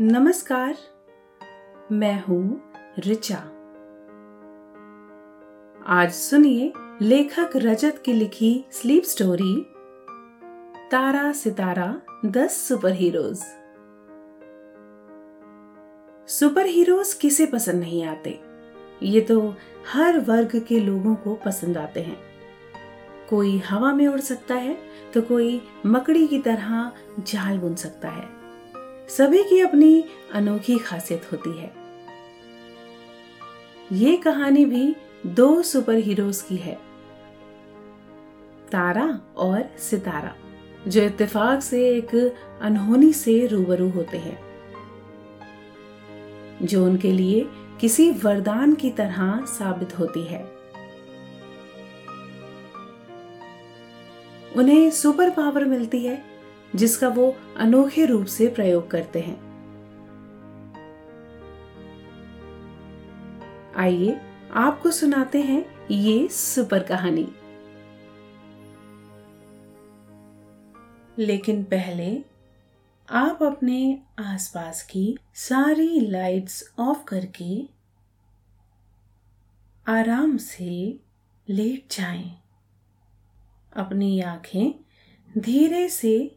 नमस्कार, मैं हूँ रिचा। आज सुनिए लेखक रजत की लिखी स्लीप स्टोरी, तारा सितारा, दस सुपर हीरोज सुपर हीरोज किसे पसंद नहीं आते? ये तो हर वर्ग के लोगों को पसंद आते हैं। कोई हवा में उड़ सकता है तो कोई मकड़ी की तरह जाल बुन सकता है। सभी की अपनी अनोखी खासियत होती है। ये कहानी भी दो सुपर हीरोज की है। तारा और सितारा, जो इत्तेफाक से एक अनहोनी से रूबरू होते हैं, जो उनके लिए किसी वरदान की तरह साबित होती है। उन्हें सुपर पावर मिलती है जिसका वो अनोखे रूप से प्रयोग करते हैं आइए आपको सुनाते हैं ये सुपर कहानी लेकिन पहले आप अपने आसपास की सारी लाइट्स ऑफ़ करके आराम से लेट जाएँ। अपनी आँखें धीरे से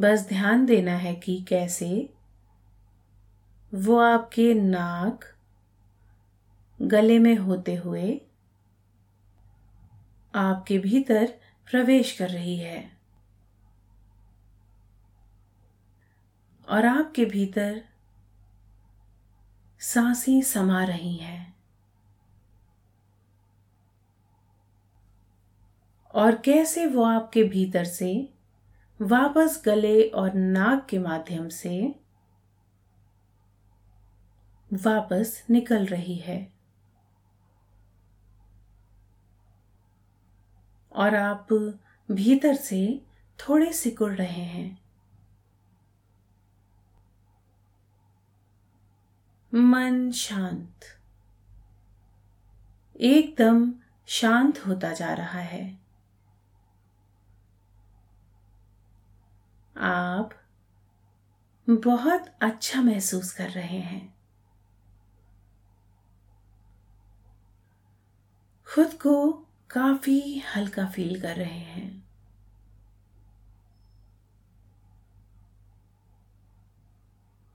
बस ध्यान देना है कि कैसे। वो आपके नाक गले में होते हुए आपके भीतर प्रवेश कर रही है। और आपके भीतर साँसें समा रही हैं। और कैसे वो आपके भीतर से वापस गले और नाक के माध्यम से वापस निकल रही है। और आप भीतर से थोड़े सिकुड़ रहे हैं। मन शांत। एकदम शांत होता जा रहा है। आप बहुत अच्छा महसूस कर रहे हैं। खुद को काफ़ी हल्का फील कर रहे हैं।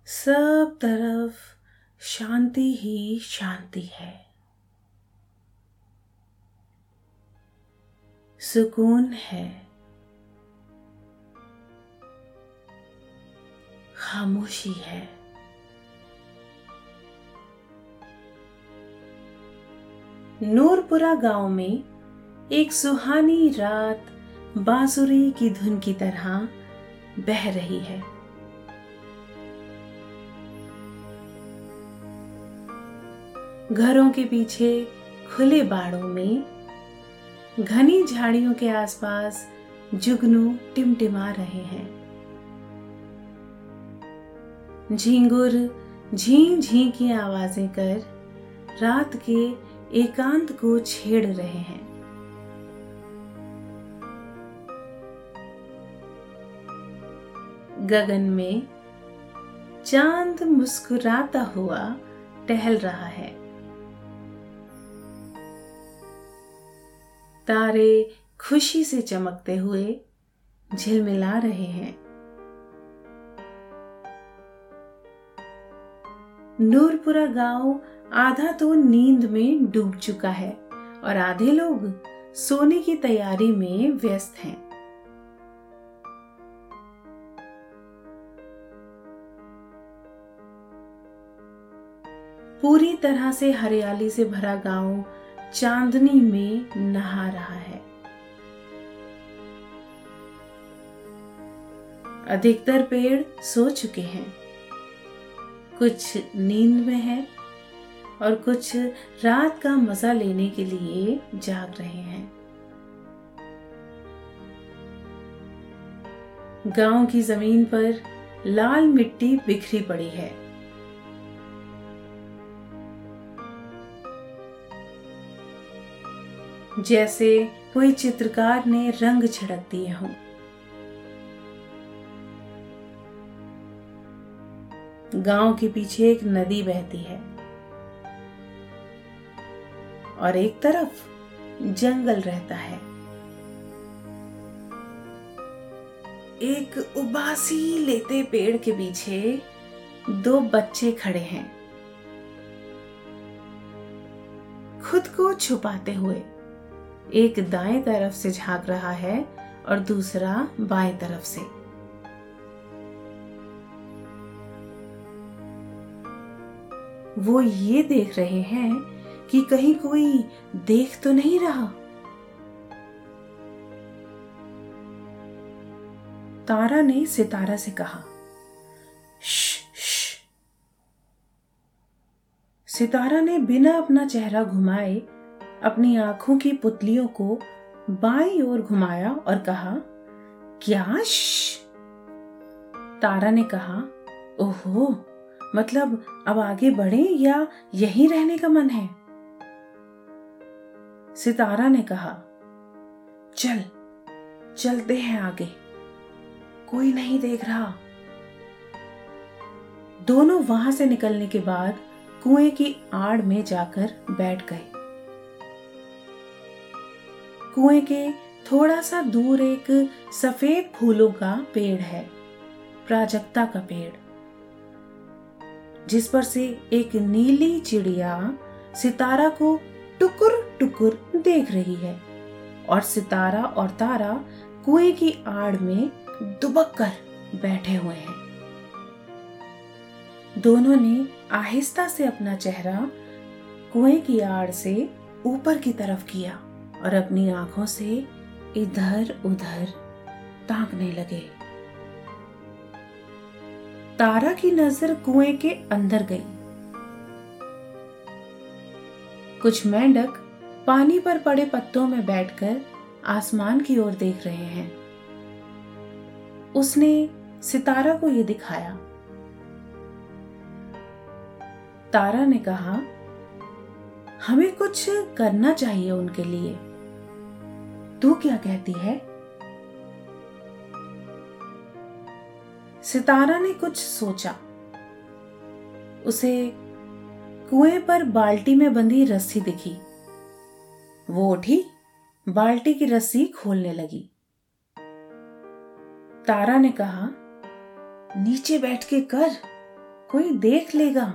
सब तरफ़ शांति ही शांति है। सुकून है। खामोशी है। नूरपुरा गाँव में एक सुहानी रात बांसुरी की धुन की तरह बह रही है। घरों के पीछे खुले बाड़ों में घनी झाड़ियों के आसपास जुगनू टिमटिमा रहे हैं। झींगुर झी झी की आवाज़ें कर रात के एकांत को छेड़ रहे हैं। गगन में चाँद मुस्कुराता हुआ टहल रहा है। तारे खुशी से चमकते हुए झिलमिला रहे हैं। नूरपुरा गाँव आधा तो नींद में डूब चुका है और आधे लोग सोने की तैयारी में व्यस्त हैं। पूरी तरह से हरियाली से भरा गाँव चांदनी में नहा रहा है। अधिकतर पेड़ सो चुके हैं। कुछ नींद में है और कुछ रात का मज़ा लेने के लिए जाग रहे हैं। गाँव की ज़मीन पर लाल मिट्टी बिखरी पड़ी है। जैसे कोई चित्रकार ने रंग छिड़क दिए हों। गाँव के पीछे एक नदी बहती है। और एक तरफ़ जंगल रहता है। एक उबासी लेते पेड़ के पीछे दो बच्चे खड़े हैं। खुद को छुपाते हुए एक दाएँ तरफ़ से झाँक रहा है और दूसरा बाएँ तरफ़ से। वो ये देख रहे हैं कि कहीं कोई देख तो नहीं रहा। तारा ने सितारा से कहा सितारा ने बिना अपना चेहरा घुमाए अपनी आँखों की पुतलियों को बाई ओर घुमाया और कहा, क्या तारा ने कहा, ओहो मतलब अब आगे बढ़े या यहीं रहने का मन है? सितारा ने कहा, चल, चलते हैं आगे। कोई नहीं देख रहा। दोनों वहाँ से निकलने के बाद कुएँ की आड़ में जाकर बैठ गए। कुएँ के थोड़ा सा दूर एक सफ़ेद फूलों का पेड़ है, प्राजक्ता का पेड़। जिस पर से एक नीली चिड़िया सितारा को टुकुर टुकुर देख रही है और सितारा और तारा कुएँ की आड़ में दुबक कर बैठे हुए हैं। दोनों ने आहिस्ता से अपना चेहरा कुएँ की आड़ से ऊपर की तरफ़ किया और अपनी आँखों से इधर उधर ताकने लगे। तारा की नज़र कुएँ के अंदर गई। कुछ मेंढक पानी पर पड़े पत्तों में बैठकर आसमान की ओर देख रहे हैं। उसने सितारा को यह दिखाया। तारा ने कहा, हमें कुछ करना चाहिए उनके लिए। तू क्या कहती है? सितारा ने कुछ सोचा। उसे कुएँ पर बाल्टी में बंधी रस्सी दिखी। वो उठी, बाल्टी की रस्सी खोलने लगी। तारा ने कहा, नीचे बैठ के कर, कोई देख लेगा।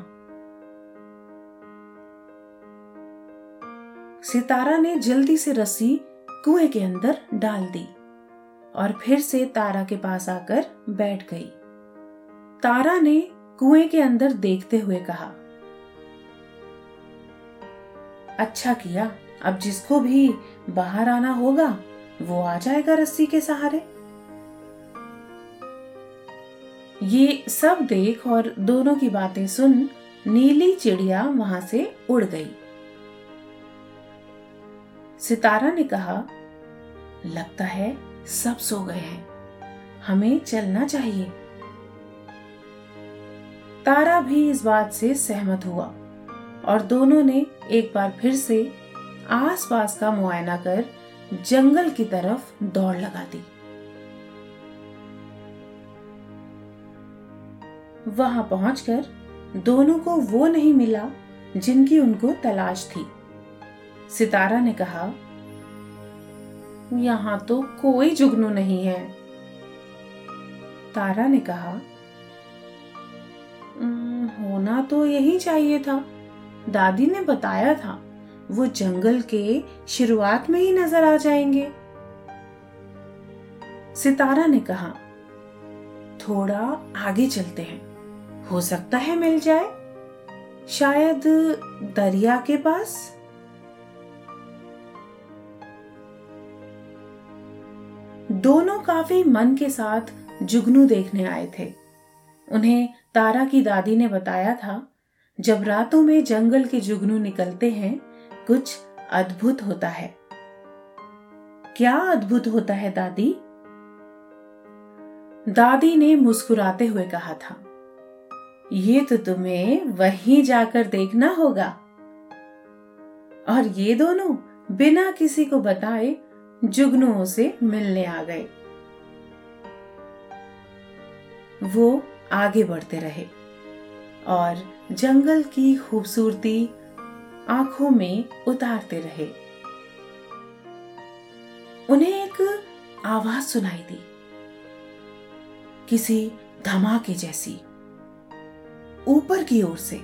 सितारा ने जल्दी से रस्सी कुएँ के अंदर डाल दी और फिर से तारा के पास आकर बैठ गई। तारा ने कुएँ के अंदर देखते हुए कहा अच्छा किया, अब जिसको भी बाहर आना होगा, वो आ जाएगा रस्सी के सहारे। ये सब देख और दोनों की बातें सुन नीली चिड़िया वहाँ से उड़ गई। सितारा ने कहा, लगता है सब सो गए हैं। हमें चलना चाहिए। तारा भी इस बात से सहमत हुआ और दोनों ने एक बार फिर से आसपास का मुआयना कर जंगल की तरफ़ दौड़ लगा दी। वहाँ पहुंचकर दोनों को वो नहीं मिला जिनकी उनको तलाश थी। सितारा ने कहा, यहाँ तो कोई जुगनू नहीं है। तारा ने कहा होना तो यही चाहिए था। दादी ने बताया था, वो जंगल के शुरुआत में ही नज़र आ जाएँगे। सितारा ने कहा, थोड़ा आगे चलते हैं। हो सकता है मिल जाए। शायद दरिया के पास? दोनों काफ़ी मन के साथ जुगनू देखने आए थे। उन्हें तारा की दादी ने बताया था, जब रातों में जंगल के जुगनू निकलते हैं, कुछ अद्भुत होता है। क्या अद्भुत होता है दादी? दादी ने मुस्कुराते हुए कहा था, ये तो तुम्हें वहीं जाकर देखना होगा। और ये दोनों बिना किसी को बताए जुगनुओं से मिलने आ गए। वो आगे बढ़ते रहे और जंगल की खूबसूरती आँखों में उतारते रहे। उन्हें एक आवाज़ सुनाई दी किसी धमाके जैसी ऊपर की ओर से।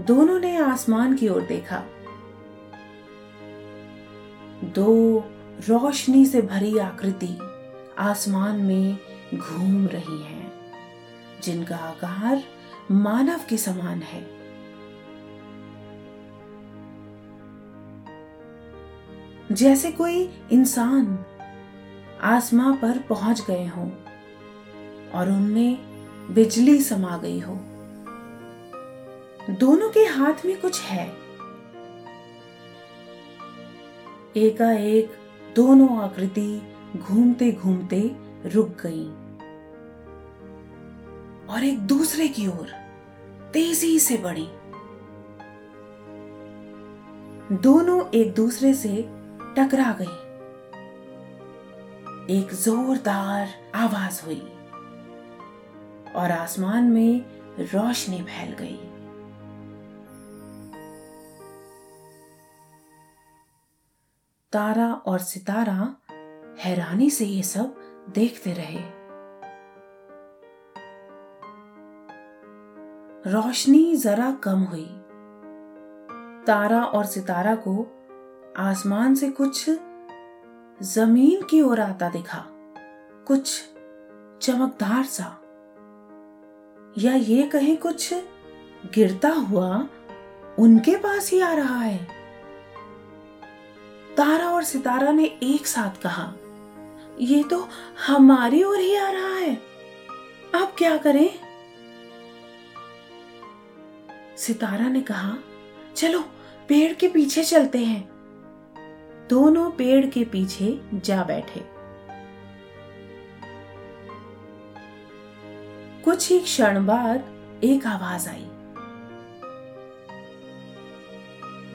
दोनों ने आसमान की ओर देखा। दो रोशनी से भरी आकृति आसमान में घूम रही हैं, जिनका आकार मानव के समान है। जैसे कोई इंसान आसमां पर पहुँच गए हो और उनमें बिजली समा गई हो। दोनों के हाथ में कुछ है। एकाएक दोनों आकृति घूमते घूमते रुक गई। और एक दूसरे की ओर तेज़ी से बढ़ी। दोनों एक दूसरे से टकरा गई। एक जोरदार आवाज़ हुई और आसमान में रोशनी फैल गई। तारा और सितारा हैरानी से ये सब देखते रहे। रोशनी जरा कम हुई। तारा और सितारा को आसमान से कुछ ज़मीन की ओर आता दिखा, कुछ चमकदार सा। या ये कहीं कुछ गिरता हुआ उनके पास ही आ रहा है? तारा और सितारा ने एक साथ कहा, ये तो हमारी ओर ही आ रहा है। अब क्या करें? सितारा ने कहा, चलो, पेड़ के पीछे चलते हैं। दोनों पेड़ के पीछे जा बैठे। कुछ ही क्षण बाद एक आवाज़ आई।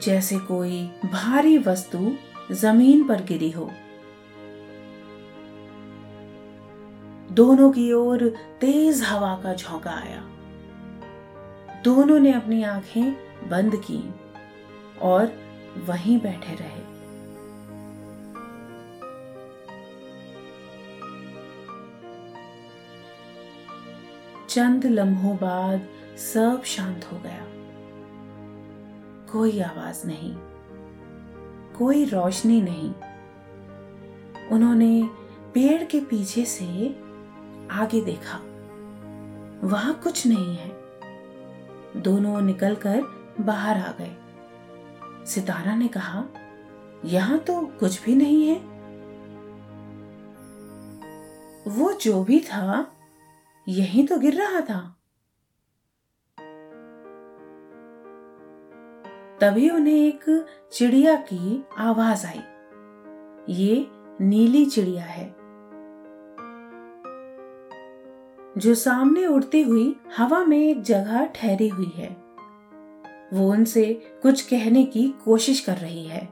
जैसे कोई भारी वस्तु ज़मीन पर गिरी हो। दोनों की ओर तेज हवा का झोंका आया। दोनों ने अपनी आँखें बंद की और वहीं बैठे रहे। चंद लम्हों बाद सब शांत हो गया। कोई आवाज़ नहीं, कोई रोशनी नहीं। उन्होंने पेड़ के पीछे से आगे देखा। वहाँ कुछ नहीं है। दोनों निकलकर बाहर आ गए। सितारा ने कहा, यहाँ तो कुछ भी नहीं है। वो जो भी था, यहीं तो गिर रहा था। तभी उन्हें एक चिड़िया की आवाज़ आई। ये नीली चिड़िया है। जो सामने उड़ती हुई हवा में एक जगह ठहरी हुई है। वो उनसे कुछ कहने की कोशिश कर रही है।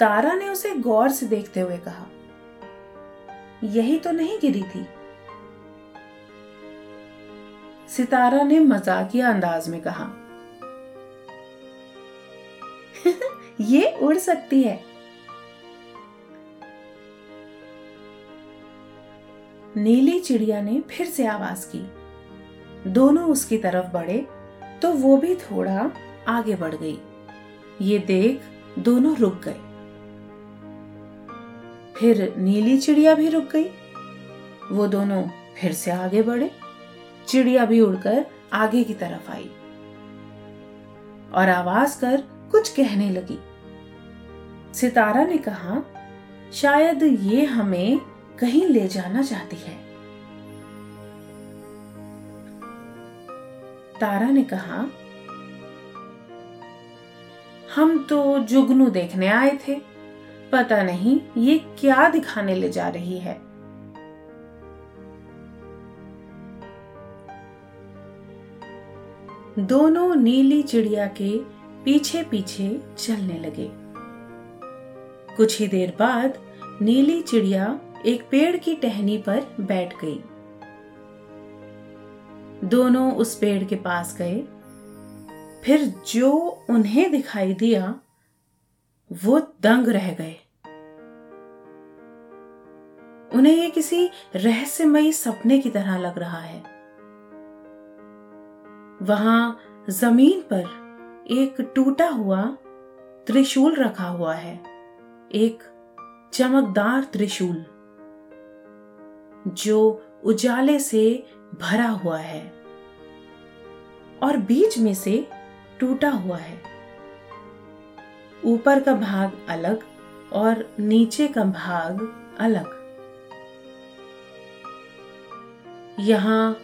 तारा ने उसे गौर से देखते हुए कहा, यही तो नहीं गिरी थी? सितारा ने मजाकिया अंदाज में कहा, ये उड़ सकती है। नीली चिड़िया ने फिर से आवाज़ की। दोनों उसकी तरफ़ बढ़े तो वो भी थोड़ा आगे बढ़ गई। ये देख दोनों रुक गए। फिर नीली चिड़िया भी रुक गई। वो दोनों फिर से आगे बढ़े। चिड़िया भी उड़कर आगे की तरफ़ आई। और आवाज़ कर कुछ कहने लगी। सितारा ने कहा, शायद ये हमें कहीं ले जाना चाहती है। तारा ने कहा, हम तो जुगनू देखने आए थे। पता नहीं ये क्या दिखाने ले जा रही है। दोनों नीली चिड़िया के पीछे पीछे चलने लगे। कुछ ही देर बाद नीली चिड़िया एक पेड़ की टहनी पर बैठ गई। दोनों उस पेड़ के पास गए। फिर जो उन्हें दिखाई दिया, वो दंग रह गए। उन्हें ये किसी रहस्यमयी सपने की तरह लग रहा है। वहाँ ज़मीन पर एक टूटा हुआ त्रिशूल रखा हुआ है। एक चमकदार त्रिशूल। जो उजाले से भरा हुआ है और बीच में से टूटा हुआ है। ऊपर का भाग अलग और नीचे का भाग अलग। यहाँ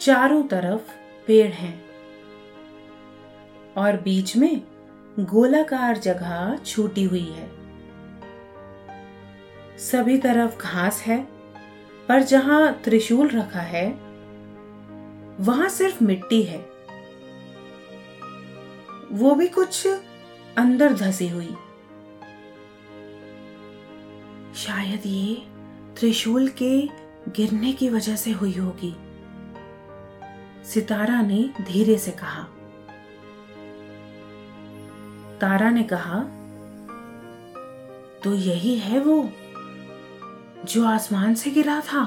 चारों तरफ़ पेड़ हैं और बीच में गोलाकार जगह छूटी हुई है। सभी तरफ़ घास है पर जहाँ त्रिशूल रखा है, वहाँ सिर्फ़ मिट्टी है। वो भी कुछ अंदर धसी हुई। शायद ये त्रिशूल के गिरने की वजह से हुई होगी, सितारा ने धीरे से कहा। तारा ने कहा तो यही है वो जो आसमान से गिरा था।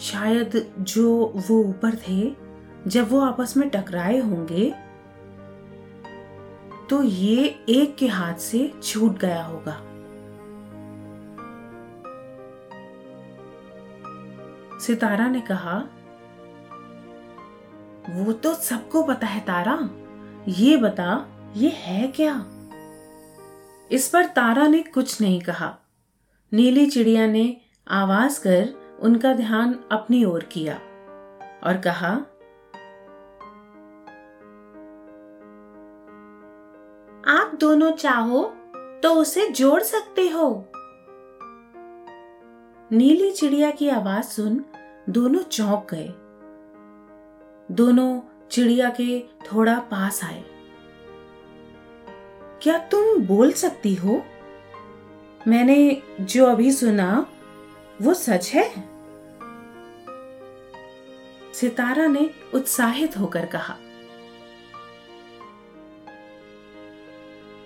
शायद जो वो ऊपर थे, जब वो आपस में टकराए होंगे तो ये एक के हाथ से छूट गया होगा। सितारा ने कहा, वो तो सबको पता है तारा। ये बता, ये है क्या? इस पर तारा ने कुछ नहीं कहा। नीली चिड़िया ने आवाज़ कर उनका ध्यान अपनी ओर किया और कहा, आप दोनों चाहो तो उसे जोड़ सकते हो। नीली चिड़िया की आवाज़ सुन दोनों चौंक गए। दोनों चिड़िया के थोड़ा पास आए। क्या तुम बोल सकती हो? मैंने जो अभी सुना, वो सच है? सितारा ने उत्साहित होकर कहा।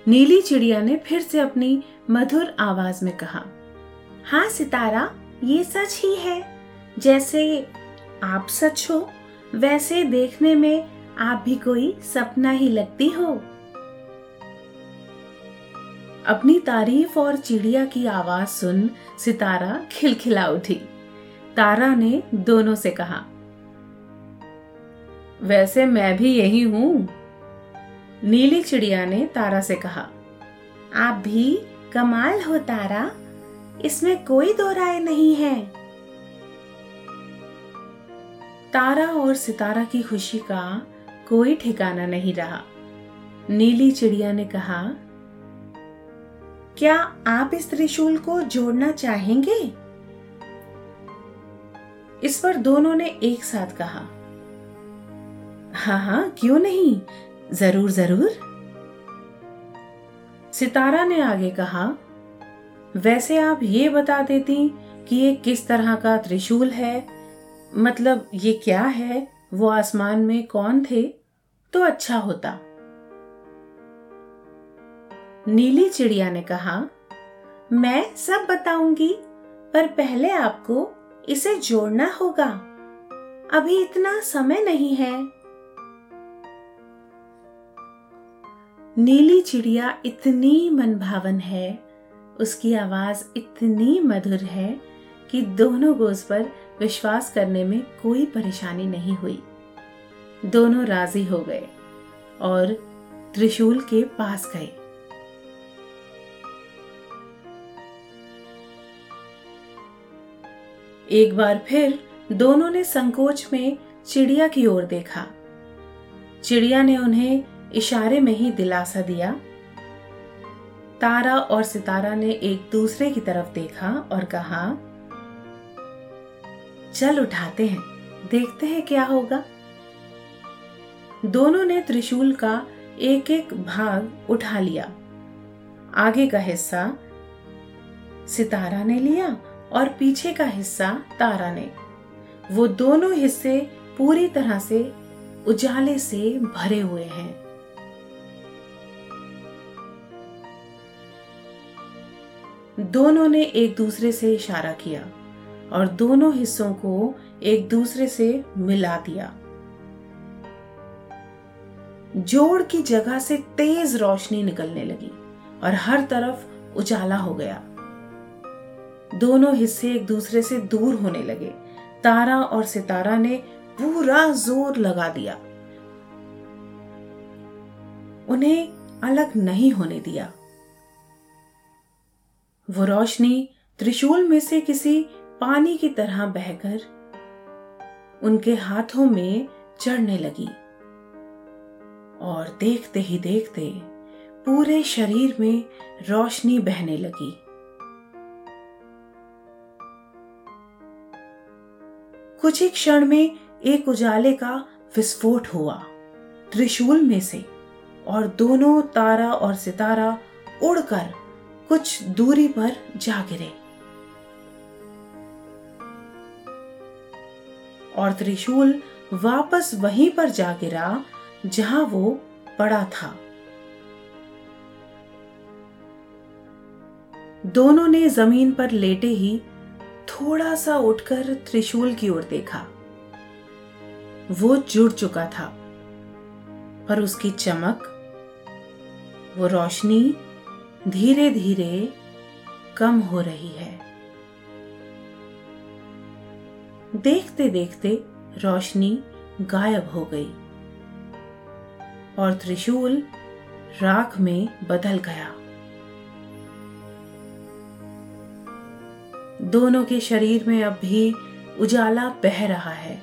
नीली चिड़िया ने फिर से अपनी मधुर आवाज़ में कहा हाँ सितारा, ये सच ही है। जैसे आप सच हो, वैसे देखने में आप भी कोई सपना ही लगती हो। अपनी तारीफ़ और चिड़िया की आवाज़ सुन सितारा खिलखिला उठी। तारा ने दोनों से कहा, वैसे मैं भी यही हूँ। नीली चिड़िया ने तारा से कहा, आप भी कमाल हो तारा, इसमें कोई दो राय नहीं है। तारा और सितारा की खुशी का कोई ठिकाना नहीं रहा। नीली चिड़िया ने कहा क्या आप इस त्रिशूल को जोड़ना चाहेंगे? इस पर दोनों ने एक साथ कहा। हाँ हाँ क्यों नहीं? ज़रूर ज़रूर। सितारा ने आगे कहा, वैसे आप ये बता देती कि ये किस तरह का त्रिशूल है? मतलब ये क्या है? वो आसमान में कौन थे? तो अच्छा होता। नीली चिड़िया ने कहा, मैं सब बताऊँगी, पर पहले आपको इसे जोड़ना होगा। अभी इतना समय नहीं है। नीली चिड़िया इतनी मनभावन है, उसकी आवाज़ इतनी मधुर है कि दोनों गोज पर विश्वास करने में कोई परेशानी नहीं हुई। दोनों राज़ी हो गए और त्रिशूल के पास गए। एक बार फिर दोनों ने संकोच में चिड़िया की ओर देखा। चिड़िया ने उन्हें इशारे में ही दिलासा दिया। तारा और सितारा ने एक दूसरे की तरफ़ देखा और कहा, चल उठाते हैं, देखते हैं क्या होगा। दोनों ने त्रिशूल का एक एक भाग उठा लिया। आगे का हिस्सा सितारा ने लिया और पीछे का हिस्सा तारा ने। वो दोनों हिस्से पूरी तरह से उजाले से भरे हुए हैं। दोनों ने एक दूसरे से इशारा किया और दोनों हिस्सों को एक दूसरे से मिला दिया। जोड़ की जगह से तेज रोशनी निकलने लगी और हर तरफ़ उजाला हो गया। दोनों हिस्से एक दूसरे से दूर होने लगे। तारा और सितारा ने पूरा ज़ोर लगा दिया। उन्हें अलग नहीं होने दिया। वो रोशनी त्रिशूल में से किसी पानी की तरह बहकर उनके हाथों में चढ़ने लगी और देखते ही देखते पूरे शरीर में रोशनी बहने लगी। कुछ ही क्षण में एक उजाले का विस्फोट हुआ, त्रिशूल में से, और दोनों तारा और सितारा उड़कर कुछ दूरी पर जा गिरे। और त्रिशूल वापस वहीं पर जा गिरा, जहाँ वो पड़ा था। दोनों ने ज़मीन पर लेटे ही थोड़ा सा उठकर त्रिशूल की ओर देखा। वो जुड़ चुका था, पर उसकी चमक, वो रोशनी धीरे धीरे कम हो रही है। देखते देखते रोशनी गायब हो गई, और त्रिशूल राख में बदल गया। दोनों के शरीर में अब भी उजाला बह रहा है।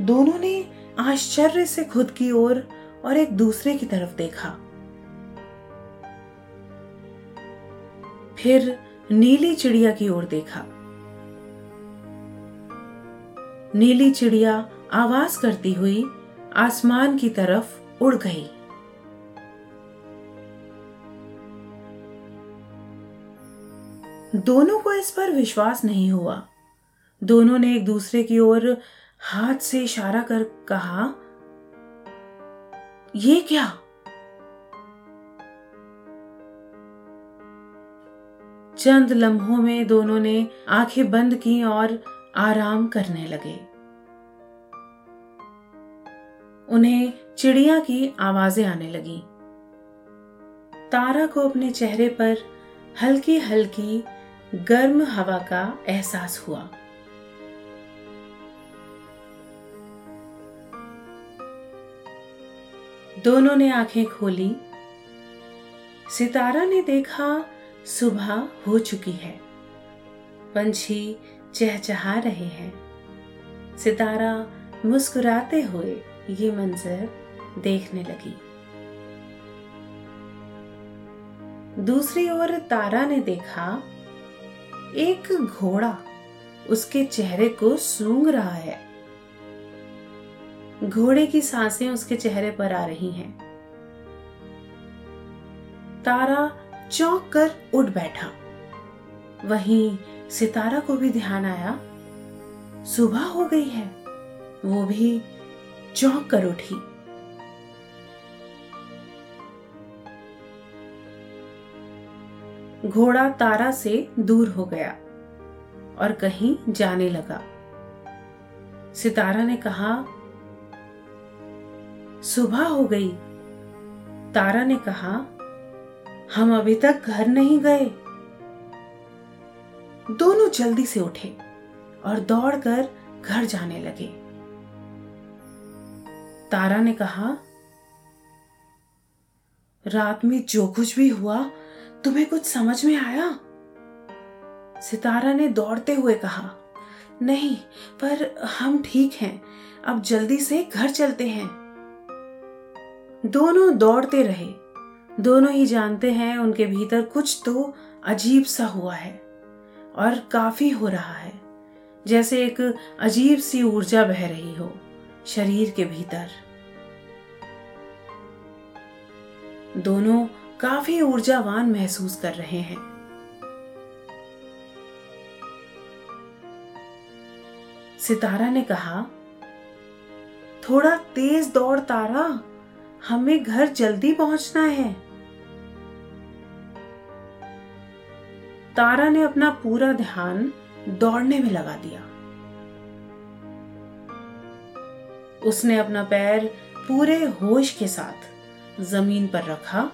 दोनों ने आश्चर्य से खुद की ओर और, और एक दूसरे की तरफ़ देखा। फिर नीली चिड़िया की ओर देखा। नीली चिड़िया आवाज़ करती हुई आसमान की तरफ़ उड़ गई। दोनों को इस पर विश्वास नहीं हुआ। दोनों ने एक दूसरे की ओर हाथ से इशारा कर कहा, ये क्या? चंद लम्हों में दोनों ने आँखें बंद की और आराम करने लगे। उन्हें चिड़िया की आवाज़ें आने लगी। तारा को अपने चेहरे पर हल्की हल्की गर्म हवा का एहसास हुआ। दोनों ने आँखें खोली। सितारा ने देखा, सुबह हो चुकी है। पंछी चहचहा रहे हैं। सितारा मुस्कुराते हुए ये मंजर देखने लगी। दूसरी ओर तारा ने देखा एक घोड़ा उसके चेहरे को सूंघ रहा है। घोड़े की साँसें उसके चेहरे पर आ रही हैं। तारा चौंक कर उठ बैठा। वहीं सितारा को भी ध्यान आया। सुबह हो गई है। वो भी चौंक कर उठी। घोड़ा तारा से दूर हो गया और कहीं जाने लगा। सितारा ने कहा, सुबह हो गई। तारा ने कहा, हम अभी तक घर नहीं गए। दोनों जल्दी से उठे और दौड़कर घर जाने लगे। तारा ने कहा, रात में जो कुछ भी हुआ तुम्हें कुछ समझ में आया? सितारा ने दौड़ते हुए कहा, नहीं, पर हम ठीक हैं। अब जल्दी से घर चलते हैं। दोनों दौड़ते रहे। दोनों ही जानते हैं, उनके भीतर कुछ तो अजीब सा हुआ है, और काफ़ी हो रहा है। जैसे एक अजीब सी ऊर्जा बह रही हो, शरीर के भीतर। दोनों काफ़ी ऊर्जावान महसूस कर रहे हैं। सितारा ने कहा, थोड़ा तेज दौड़ तारा, हमें घर जल्दी पहुँचना है। तारा ने अपना पूरा ध्यान दौड़ने में लगा दिया। उसने अपना पैर पूरे होश के साथ ज़मीन पर रखा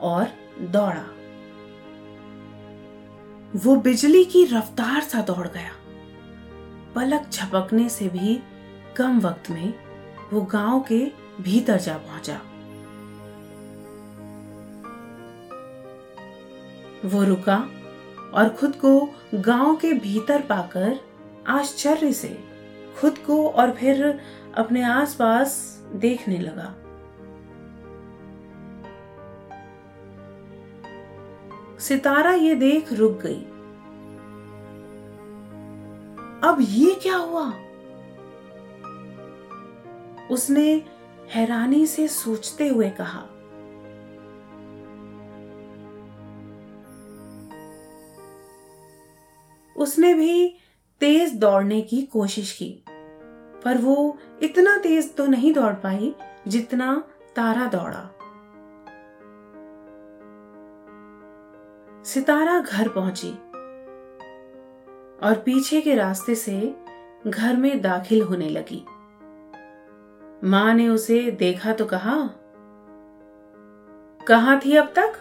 और दौड़ा। वो बिजली की रफ्तार सा दौड़ गया। पलक झपकने से भी कम वक्त में वो गाँव के भीतर जा पहुँचा। वो रुका और खुद को गाँव के भीतर पाकर आश्चर्य से खुद को और फिर अपने आसपास देखने लगा। सितारा ये देख रुक गई। अब ये क्या हुआ? उसने हैरानी से सोचते हुए कहा, उसने भी तेज दौड़ने की कोशिश की, पर वो इतना तेज तो नहीं दौड़ पाई जितना तारा दौड़ा। सितारा घर पहुँची और पीछे के रास्ते से घर में दाखिल होने लगी। माँ ने उसे देखा तो कहा कहा थी अब तक?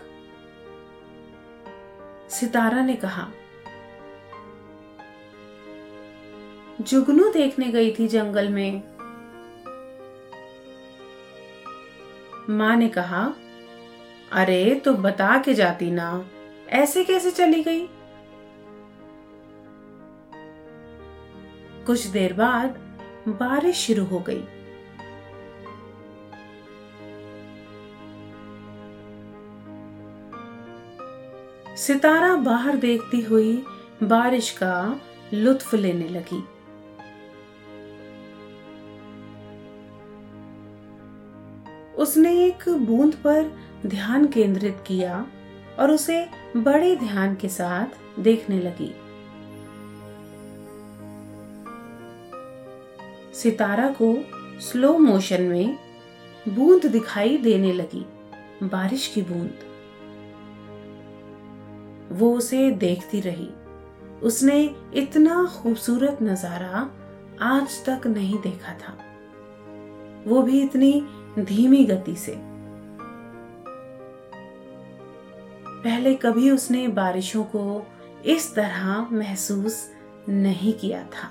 सितारा ने कहा, जुगनू देखने गई थी जंगल में। माँ ने कहा, अरे तो बता के जाती ना। ऐसे कैसे चली गई? कुछ देर बाद बारिश शुरू हो गई। सितारा बाहर देखती हुई बारिश का लुत्फ लेने लगी। उसने एक बूंद पर ध्यान केंद्रित किया। और उसे बड़े ध्यान के साथ देखने लगी। सितारा को स्लो मोशन में बूंद दिखाई देने लगी, बारिश की बूंद। वो उसे देखती रही। उसने इतना खूबसूरत नज़ारा आज तक नहीं देखा था। वो भी इतनी धीमी गति से। पहले कभी उसने बारिशों को इस तरह महसूस नहीं किया था।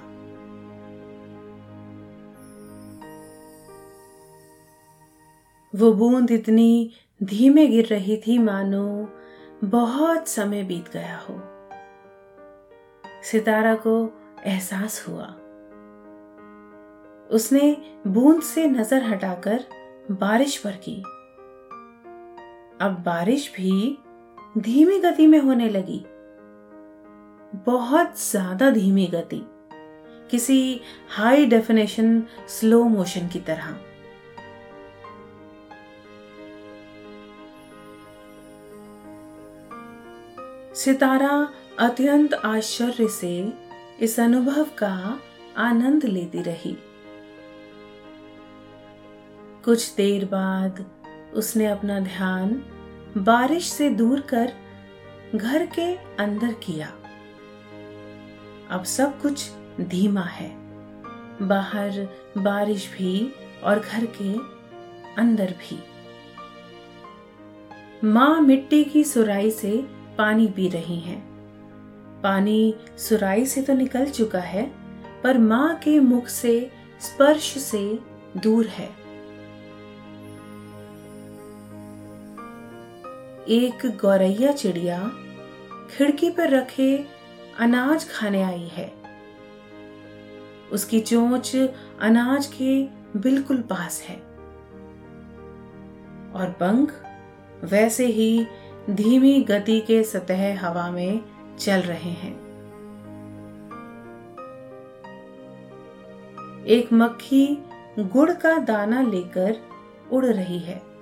वो बूंद इतनी धीमे गिर रही थी मानो बहुत समय बीत गया हो। सितारा को एहसास हुआ। उसने बूंद से नज़र हटाकर बारिश पर की। अब बारिश भी धीमी गति में होने लगी। बहुत ज़्यादा धीमी गति। किसी हाई डेफिनेशन स्लो मोशन की तरह। सितारा अत्यंत आश्चर्य से इस अनुभव का आनंद लेती रही। कुछ देर बाद उसने अपना ध्यान बारिश से दूर कर घर के अंदर किया। अब सब कुछ धीमा है। बाहर बारिश भी और घर के अंदर भी। माँ मिट्टी की सुराई से पानी पी रही हैं। पानी सुराई से तो निकल चुका है, पर माँ के मुख से, स्पर्श से दूर है। एक गौरैया चिड़िया खिड़की पर रखे अनाज खाने आई है। उसकी चोंच अनाज के बिल्कुल पास है। और पंख वैसे ही धीमी गति के सतह हवा में चल रहे हैं। एक मक्खी गुड़ का दाना लेकर उड़ रही है।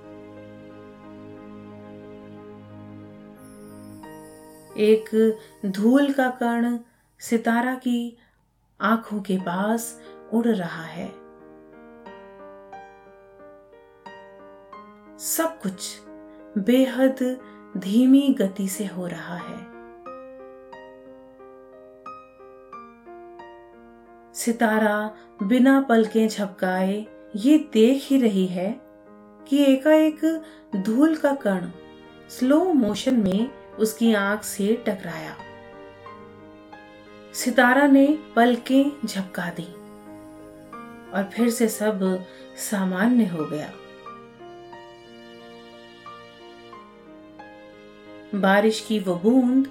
एक धूल का कण सितारा की आँखों के पास उड़ रहा है। सब कुछ बेहद धीमी गति से हो रहा है। सितारा बिना पलकें झपकाए ये देख ही रही है कि एकाएक धूल का कण स्लो मोशन में उसकी आँख से टकराया। सितारा ने पलकें झपका दी और फिर से सब सामान्य हो गया। बारिश की वो बूंद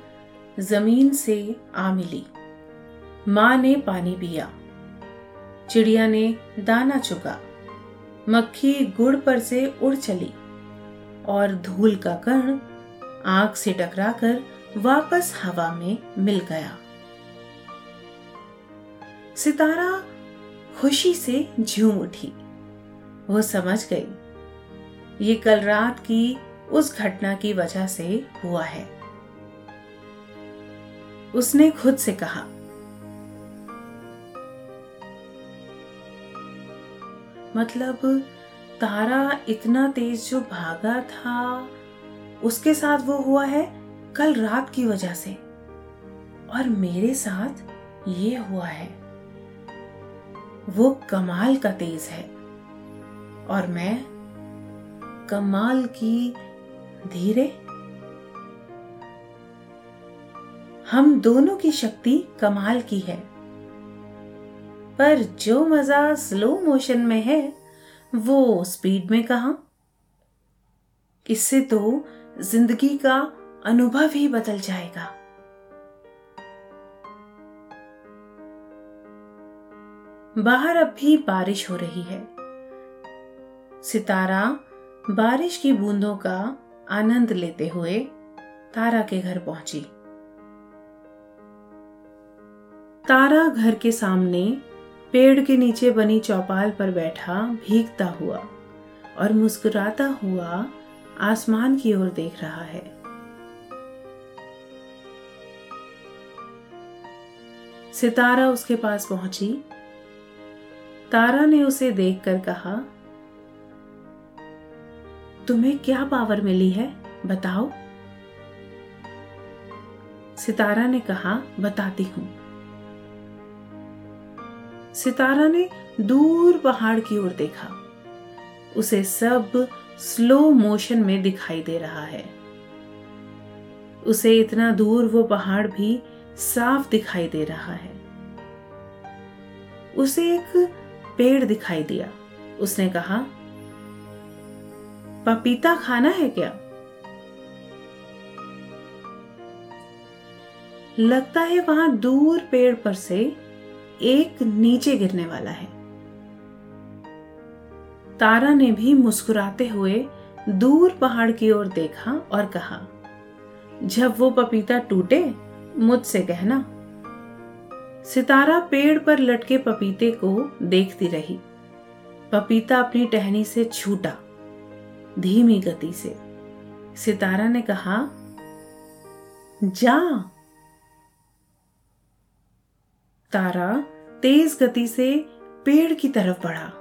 ज़मीन से आ मिली। माँ ने पानी पिया। चिड़िया ने दाना चुका मक्खी गुड़ पर से उड़ चली और धूल का कण आग से टकराकर वापस हवा में मिल गया। सितारा खुशी से झूम उठी। वो समझ गई, ये कल रात की उस घटना की वजह से हुआ है। उसने खुद से कहा मतलब तारा इतना तेज जो भागा था उसके साथ वो हुआ है कल रात की वजह से। और मेरे साथ ये हुआ है। वो कमाल का तेज है। और मैं कमाल की धीरे। हम दोनों की शक्ति कमाल की है। पर जो मज़ा स्लो मोशन में है, वो स्पीड में कहा? इससे तो ज़िंदगी का अनुभव ही बदल जाएगा। बाहर अब भी बारिश हो रही है। सितारा बारिश की बूंदों का आनंद लेते हुए तारा के घर पहुँची। तारा घर के सामने पेड़ के नीचे बनी चौपाल पर बैठा भीगता हुआ और मुस्कुराता हुआ आसमान की ओर देख रहा है। सितारा उसके पास पहुँची। तारा ने उसे देखकर कहा, तुम्हें क्या पावर मिली है? बताओ। सितारा ने कहा, बताती हूँ। सितारा ने दूर पहाड़ की ओर देखा। उसे सब स्लो मोशन में दिखाई दे रहा है। उसे इतना दूर वो पहाड़ भी साफ़ दिखाई दे रहा है। उसे एक पेड़ दिखाई दिया। उसने कहा, पपीता खाना है क्या? लगता है वहाँ दूर पेड़ पर से एक नीचे गिरने वाला है। तारा ने भी मुस्कुराते हुए दूर पहाड़ की ओर देखा और कहा, जब वो पपीता टूटे, मुझसे कहना। सितारा पेड़ पर लटके पपीते को देखती रही। पपीता अपनी टहनी से छूटा, धीमी गति से। सितारा ने कहा, जा। तारा तेज गति से पेड़ की तरफ़ बढ़ा।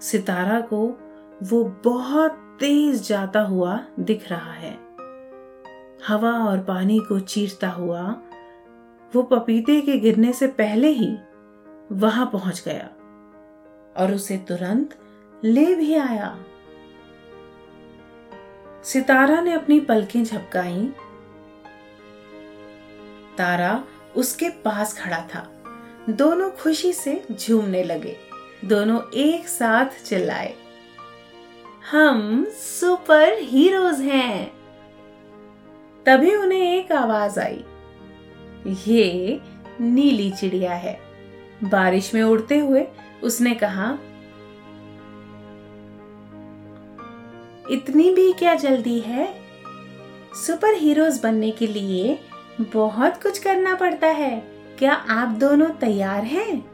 सितारा को वो बहुत तेज जाता हुआ दिख रहा है। हवा और पानी को चीरता हुआ वो पपीते के गिरने से पहले ही वहाँ पहुँच गया और उसे तुरंत ले भी आया। सितारा ने अपनी पलकें झपकाई। तारा उसके पास खड़ा था। दोनों खुशी से झूमने लगे। दोनों एक साथ चिल्लाए। हम सुपर हीरोज हैं। तभी उन्हें एक आवाज़ आई। ये नीली चिड़िया है। बारिश में उड़ते हुए उसने कहा, इतनी भी क्या जल्दी है? सुपर हीरोज बनने के लिए बहुत कुछ करना पड़ता है। क्या आप दोनों तैयार हैं?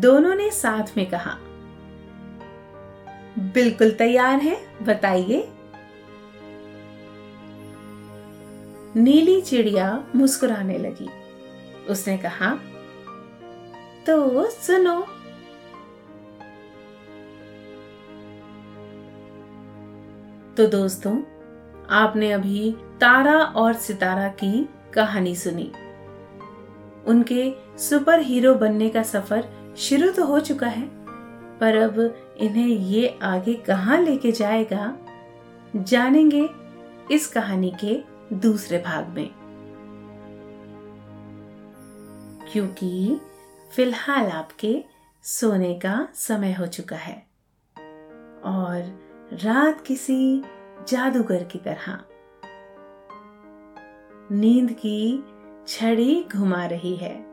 दोनों ने साथ में कहा, बिल्कुल तैयार है, बताइए। नीली चिड़िया मुस्कुराने लगी। उसने कहा तो सुनो। तो दोस्तों, आपने अभी तारा और सितारा की कहानी सुनी। उनके सुपर हीरो बनने का सफ़र शुरू तो हो चुका है, पर अब इन्हें ये आगे कहाँ लेके जाएगा, जानेंगे इस कहानी के दूसरे भाग में। क्योंकि फ़िलहाल आपके सोने का समय हो चुका है, और रात किसी जादूगर की तरह। नींद की छड़ी घुमा रही है।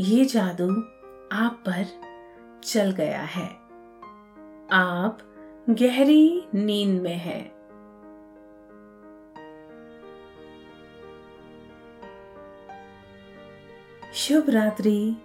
ये जादू आप पर चल गया है। आप गहरी नींद में हैं। शुभ रात्रि।